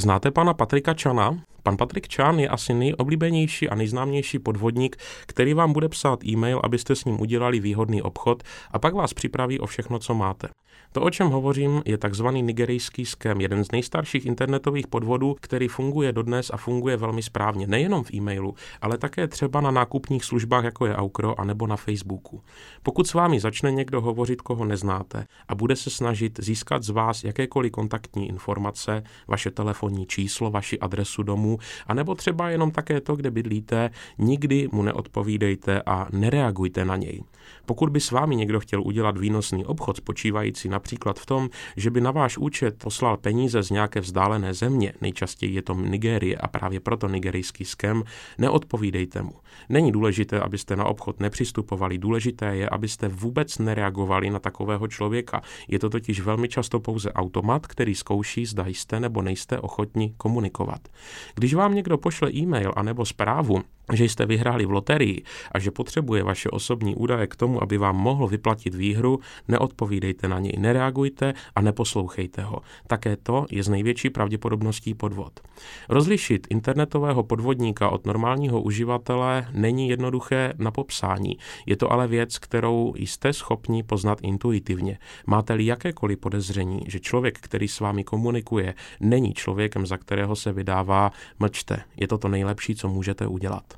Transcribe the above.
Znáte pana Patrika Čana? Pan Patrik Čán je asi nejoblíbenější a nejznámější podvodník, který vám bude psát e-mail, abyste s ním udělali výhodný obchod a pak vás připraví o všechno, co máte. To, o čem hovořím, je takzvaný nigerijský skem, jeden z nejstarších internetových podvodů, který funguje dodnes a funguje velmi správně, nejenom v e-mailu, ale také třeba na nákupních službách, jako je Aukro, anebo na Facebooku. Pokud s vámi začne někdo hovořit, koho neznáte, a bude se snažit získat z vás jakékoliv kontaktní informace, vaše telefonní číslo, vaši adresu domu, anebo třeba jenom také to, kde bydlíte, nikdy mu neodpovídejte a nereagujte na něj. Pokud by s vámi někdo chtěl udělat výnosný obchod spočívající například v tom, že by na váš účet poslal peníze z nějaké vzdálené země, nejčastěji je to Nigérie a právě proto nigerijský skem, neodpovídejte mu. Není důležité, abyste na obchod nepřistupovali, důležité je, abyste vůbec nereagovali na takového člověka. Je to totiž velmi často pouze automat, který zkouší, zda jste nebo nejste ochotni komunikovat. Když vám někdo pošle e-mail anebo zprávu, že jste vyhráli v loterii a že potřebuje vaše osobní údaje k tomu, aby vám mohl vyplatit výhru, neodpovídejte na něj, nereagujte a neposlouchejte ho. Také to je z největší pravděpodobností podvod. Rozlišit internetového podvodníka od normálního uživatele není jednoduché na popsání. Je to ale věc, kterou jste schopni poznat intuitivně. Máte-li jakékoliv podezření, že člověk, který s vámi komunikuje, není člověkem, za kterého se vydává, mlčte. Je to to nejlepší, co můžete udělat.